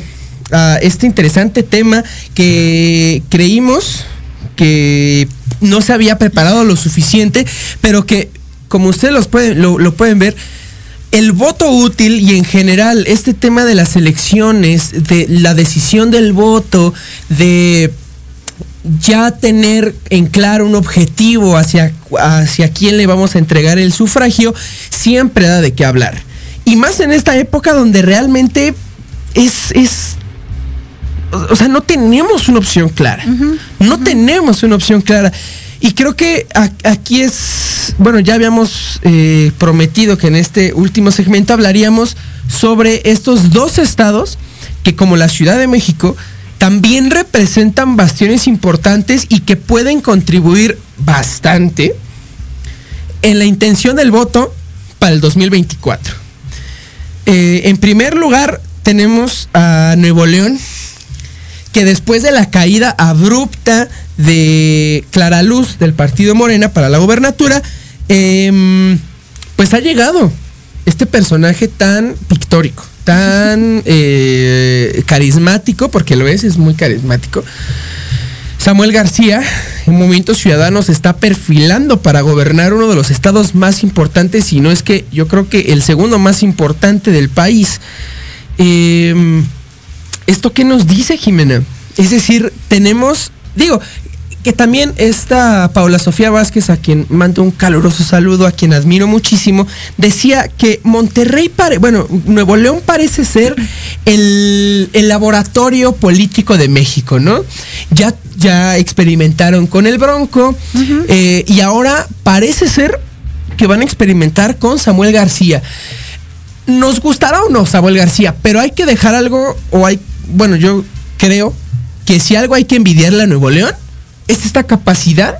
a este interesante tema que creímos que no se había preparado lo suficiente, pero que, como ustedes los pueden, lo pueden ver, el voto útil y en general este tema de las elecciones, de la decisión del voto, de ya tener en claro un objetivo hacia, hacia quién le vamos a entregar el sufragio, siempre da de qué hablar. Y más en esta época donde realmente es, es o sea, no tenemos una opción clara. No tenemos una opción clara. Y creo que aquí es, bueno, ya habíamos eh, prometido que en este último segmento hablaríamos sobre estos dos estados que como la Ciudad de México también representan bastiones importantes y que pueden contribuir bastante en la intención del voto para el 2024. Eh, en primer lugar, tenemos a Nuevo León, que después de la caída abrupta de Clara Luz del partido Morena para la gobernatura, em, pues ha llegado este personaje tan pictórico, tan eh, carismático, porque lo es, es muy carismático. Samuel García, en Movimiento Ciudadano, se está perfilando para gobernar uno de los estados más importantes, y no es que yo creo que el segundo más importante del país. Eh, ¿Esto qué nos dice, Jimena? Es decir, tenemos, digo, que también esta Paula Sofía Vázquez, a quien mando un caluroso saludo, a quien admiro muchísimo, decía que Monterrey, pare, bueno, Nuevo León parece ser el, el laboratorio político de México, ¿no? Ya, ya experimentaron con el Bronco eh, y ahora parece ser que van a experimentar con Samuel García. Nos gustará o no Samuel García, pero hay que dejar algo, o hay, bueno, yo creo que si algo hay que envidiarle a Nuevo León, es esta capacidad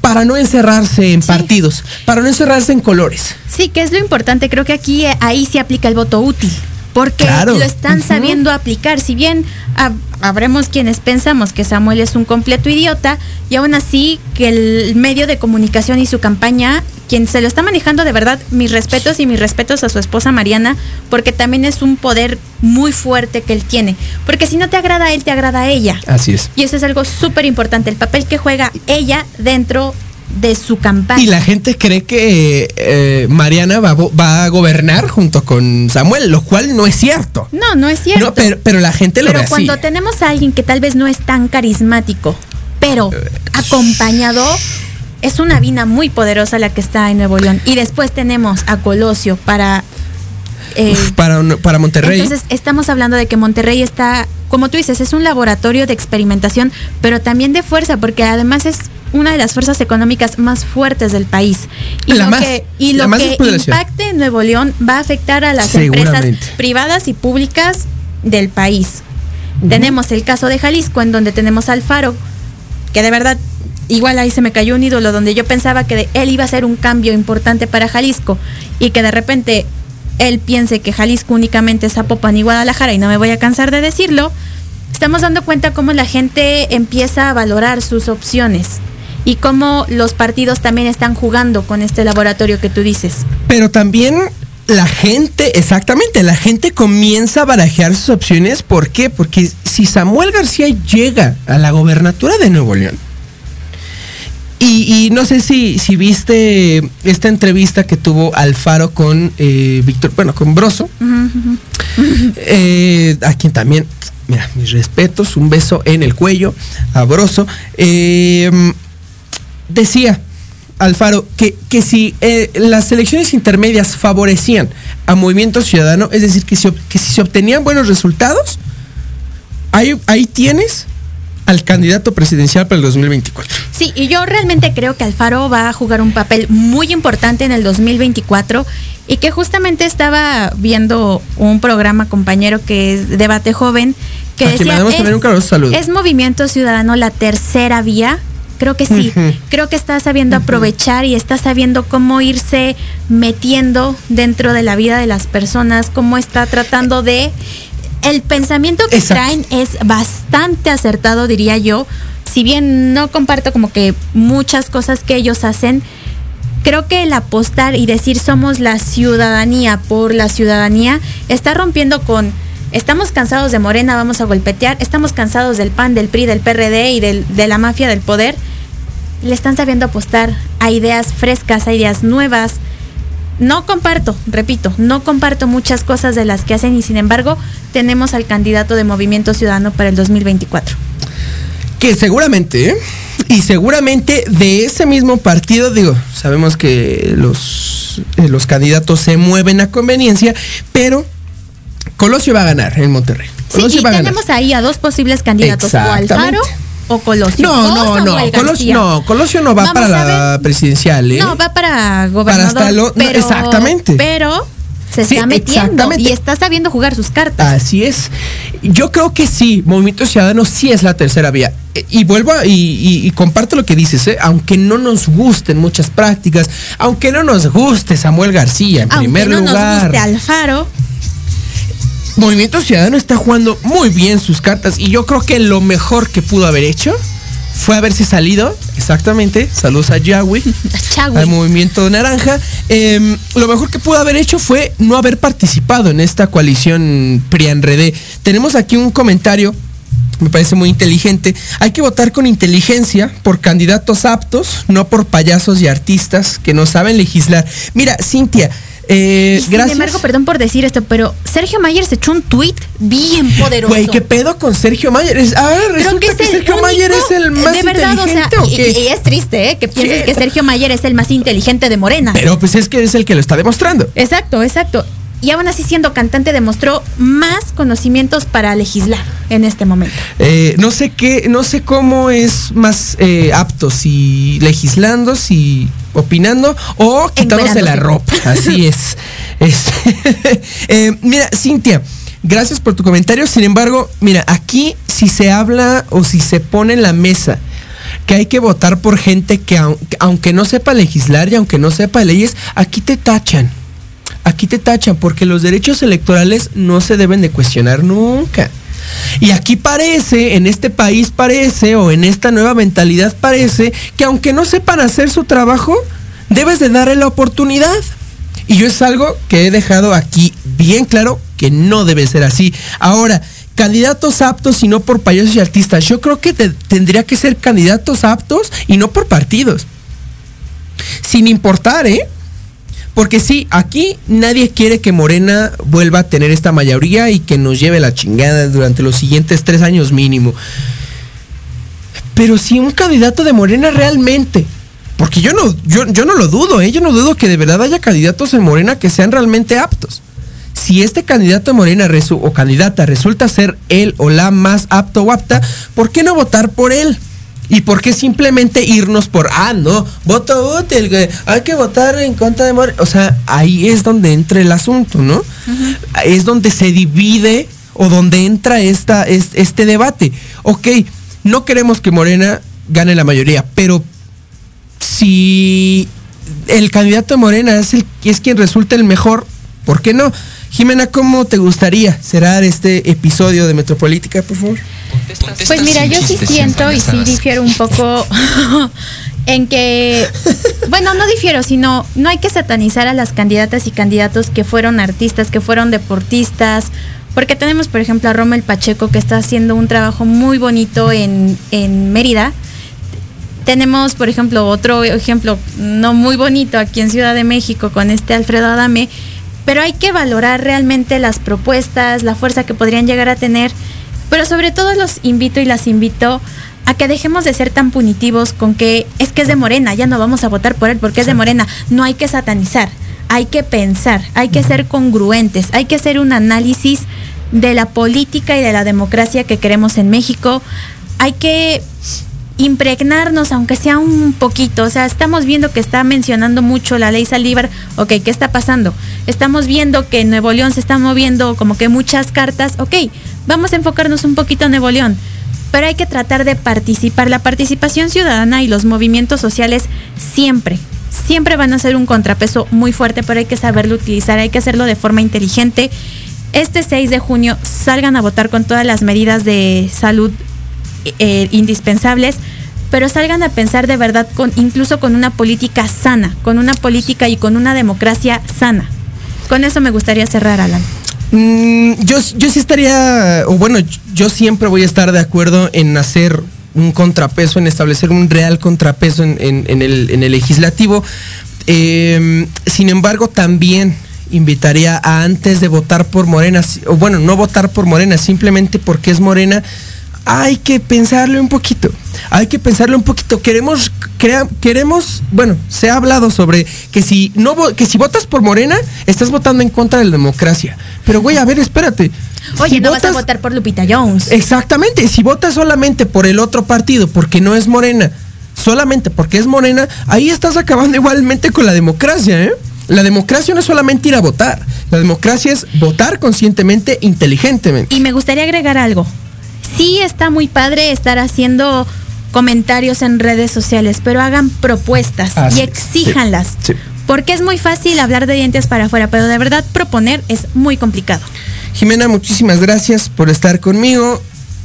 para no encerrarse en partidos, para no encerrarse en colores.
Sí, que es lo importante. Creo que aquí eh, ahí se aplica el voto útil. Porque
Claro.
lo están sabiendo aplicar. Si bien hab- habremos quienes pensamos que Samuel es un completo idiota, y aún así que el medio de comunicación y su campaña, quien se lo está manejando de verdad, mis respetos y mis respetos a su esposa Mariana, porque también es un poder muy fuerte que él tiene. Porque si no te agrada a él, te agrada a ella.
Así es.
Y eso es algo súper importante, el papel que juega ella dentro de su campaña.
Y la gente cree que eh, Mariana va, va a gobernar junto con Samuel, lo cual no es cierto.
No, no es cierto.
No, pero, pero la gente lo
Pero
ve así.
cuando tenemos a alguien que tal vez no es tan carismático, pero
Eh,
acompañado, es una vina muy poderosa la que está en Nuevo León. Y después tenemos a Colosio para... eh,
Uf, para, para Monterrey.
entonces estamos hablando de que Monterrey está, como tú dices, es un laboratorio de experimentación, pero también de fuerza, porque además es una de las fuerzas económicas más fuertes del país. Y
La
lo
más,
que, y lo que impacte en Nuevo León va a afectar a las empresas privadas y públicas del país. Tenemos el caso de Jalisco, en donde tenemos a Alfaro, que de verdad, igual ahí se me cayó un ídolo, donde yo pensaba que él iba a ser un cambio importante para Jalisco y que de repente él piense que Jalisco únicamente es Zapopan y Guadalajara, y no me voy a cansar de decirlo, estamos dando cuenta cómo la gente empieza a valorar sus opciones y cómo los partidos también están jugando con este laboratorio que tú dices.
Pero también la gente, exactamente, la gente comienza a barajear sus opciones. ¿Por qué? Porque si Samuel García llega a la gobernatura de Nuevo León, y, y no sé si, si viste esta entrevista que tuvo Alfaro con eh, Víctor, bueno, con Broso, eh, a quien también, mira, mis respetos, un beso en el cuello, a Broso. Eh, decía Alfaro que, que si eh, las elecciones intermedias favorecían a Movimiento Ciudadano, es decir, que si, que si se obtenían buenos resultados, ahí, ahí tienes al candidato presidencial para el 2024.
Sí, y yo realmente creo que Alfaro va a jugar un papel muy importante en el 2024 y que justamente estaba viendo un programa compañero que es Debate Joven que
A quien
decía es,
un caluroso saludo".
es Movimiento Ciudadano la tercera vía. Creo que sí, creo que está sabiendo aprovechar y está sabiendo cómo irse metiendo dentro de la vida de las personas, cómo está tratando de... El pensamiento que
Exacto.
traen es bastante acertado, diría yo. Si bien no comparto como que muchas cosas que ellos hacen, creo que el apostar y decir somos la ciudadanía por la ciudadanía está rompiendo con estamos cansados de Morena, vamos a golpetear, estamos cansados del PAN, del PRI, del PRD y del- de la mafia del poder. Le están sabiendo apostar a ideas frescas, a ideas nuevas. No comparto, repito, no comparto muchas cosas de las que hacen y sin embargo tenemos al candidato de Movimiento Ciudadano para el 2024.
Que seguramente, y seguramente de ese mismo partido, digo, sabemos que los, eh, los candidatos se mueven a conveniencia, pero Colosio va a ganar en Monterrey.
Sí,
Colosio
y
ganar.
tenemos ahí a dos posibles candidatos, o. Alfaro o Colosio.
No, no, no. Colosio no, Colosio no va
Vamos
para la presidencial, ¿eh?
No, va para gobernador.
lo- no, exactamente.
Pero se
Sí,
está metiendo y está sabiendo jugar sus cartas.
Así es. Yo creo que sí, Movimiento Ciudadano sí es la tercera vía. Eh, Y vuelvo a- y, y- y comparto lo que dices, ¿eh? aunque no nos gusten muchas prácticas, aunque no nos guste Samuel García en
Aunque
primer
no
lugar.
nos guste Alfaro,
Movimiento Ciudadano está jugando muy bien sus cartas y yo creo que lo mejor que pudo haber hecho fue haberse salido, exactamente, saludos a Yahweh, al movimiento naranja. Eh, lo mejor que pudo haber hecho fue no haber participado en esta coalición PRIANREDE. Tenemos aquí un comentario me parece muy inteligente. Hay que votar con inteligencia por candidatos aptos, no por payasos y artistas que no saben legislar. Mira, Cintia, eh,
Sin embargo, perdón por decir esto, pero Sergio Mayer se echó un tweet bien poderoso.
Güey, ¿qué pedo con Sergio Mayer? Es, ah, resulta que, Sergio Mayer es el más
de verdad,
inteligente.
O sea, y, y, es triste, ¿eh? Que pienses que Sergio Mayer es el más inteligente de Morena.
Pero pues es que es el que lo está demostrando.
Exacto, exacto. Y aún así siendo cantante demostró más conocimientos para legislar en este momento.
Eh, no sé qué, no sé cómo es más eh, apto, si legislando, si opinando o quitándose la ropa. Así es. es. eh, mira, Cintia, gracias por tu comentario. Sin embargo, mira, aquí si se habla o si se pone en la mesa que hay que votar por gente que aunque no sepa legislar y aunque no sepa leyes, aquí te tachan. Aquí te tachan porque los derechos electorales no se deben de cuestionar nunca. Y aquí parece, en este país parece, o en esta nueva mentalidad parece, que aunque no sepan hacer su trabajo, debes de darle la oportunidad. Y yo es algo que he dejado aquí bien claro que no debe ser así. Ahora, candidatos aptos y no por payasos y artistas. Yo creo que te, tendría que ser candidatos aptos y no por partidos. Sin importar, ¿eh? Porque sí, aquí nadie quiere que Morena vuelva a tener esta mayoría y que nos lleve la chingada durante los siguientes tres años mínimo. Pero si un candidato de Morena realmente, porque yo no, yo, no lo dudo, ¿eh? yo no dudo que de verdad haya candidatos en Morena que sean realmente aptos. Si este candidato de Morena o candidata resulta ser él o la más apto o apta, ¿por qué no votar por él? ¿Y por qué simplemente irnos por, ah, no, voto útil, güey, hay que votar en contra de Morena? O sea, ahí es donde entra el asunto, ¿no? Uh -huh. Es donde se divide o donde entra esta, este debate. Ok, no queremos que Morena gane la mayoría, pero si el candidato de Morena es, el, es quien resulta el mejor, ¿por qué no? Jimena, ¿cómo te gustaría cerrar este episodio de Metropolítica, por favor?
Pues mira, yo sí siento y sí difiero un poco en que, bueno, no difiero, sino no hay que satanizar a las candidatas y candidatos que fueron artistas, que fueron deportistas, porque tenemos, por ejemplo, a Rommel Pacheco que está haciendo un trabajo muy bonito en, en Mérida. Tenemos, por ejemplo, otro ejemplo no muy bonito aquí en Ciudad de México con este Alfredo Adame, pero hay que valorar realmente las propuestas, la fuerza que podrían llegar a tener, pero sobre todo los invito y las invito a que dejemos de ser tan punitivos con que es que es de Morena, ya no vamos a votar por él porque es de Morena, no hay que satanizar, hay que pensar, hay que ser congruentes, hay que hacer un análisis de la política y de la democracia que queremos en México, hay que impregnarnos, aunque sea un poquito. O sea, estamos viendo que está mencionando mucho la ley Saldívar. Ok, ¿qué está pasando? Estamos viendo que Nuevo León se están moviendo como que muchas cartas. Ok, vamos a enfocarnos un poquito en Nuevo León. Pero hay que tratar de participar. La participación ciudadana y los movimientos sociales siempre, siempre van a ser un contrapeso muy fuerte, pero hay que saberlo utilizar, hay que hacerlo de forma inteligente. Este 6 de junio salgan a votar con todas las medidas de salud eh, indispensables, pero salgan a pensar de verdad con incluso con una política sana, con una política y con una democracia sana. Con eso me gustaría cerrar, Alan.
Mm, yo, yo sí estaría, o bueno, yo siempre voy a estar de acuerdo en hacer un contrapeso, en establecer un real contrapeso en, el, en el, legislativo. Eh, sin embargo, también invitaría a antes de votar por Morena, o bueno, no votar por Morena, simplemente porque es Morena, hay que pensarle un poquito. Hay que pensarle un poquito. Queremos, crea, queremos, bueno, se ha hablado sobre que si no que si votas por Morena, estás votando en contra de la democracia. Pero güey, a ver, espérate.
Oye, si no votas, vas a votar por Lupita Jones.
Exactamente. Si votas solamente por el otro partido, porque no es Morena, solamente porque es Morena, ahí estás acabando igualmente con la democracia, ¿eh? La democracia no es solamente ir a votar. La democracia es votar conscientemente, inteligentemente.
Y me gustaría agregar algo sí está muy padre estar haciendo comentarios en redes sociales, pero hagan propuestas ah, y exíjanlas. Sí, sí. Porque es muy fácil hablar de dientes para afuera, pero de verdad proponer es muy complicado.
Jimena, muchísimas gracias por estar conmigo.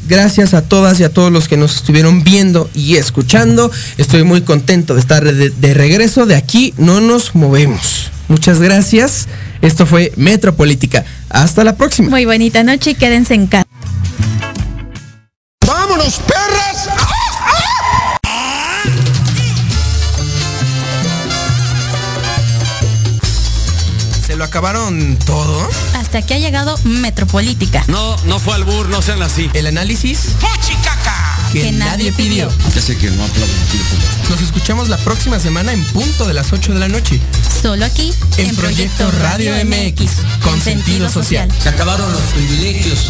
Gracias a todas y a todos los que nos estuvieron viendo y escuchando. Estoy muy contento de estar de, de regreso. De aquí no nos movemos. Muchas gracias. Esto fue Metropolítica. Hasta la próxima.
Muy bonita noche y quédense en casa.
Acabaron todo?
Hasta aquí ha llegado Metropolítica.
No, no fue albur, no sean así.
El análisis
Que, que nadie pidió.
Ya sé que no aplaudo
Nos escuchamos la próxima semana en punto de las 8 de la noche.
Solo aquí
en, en Proyecto, Proyecto Radio MX, con sentido social.
Se acabaron los privilegios.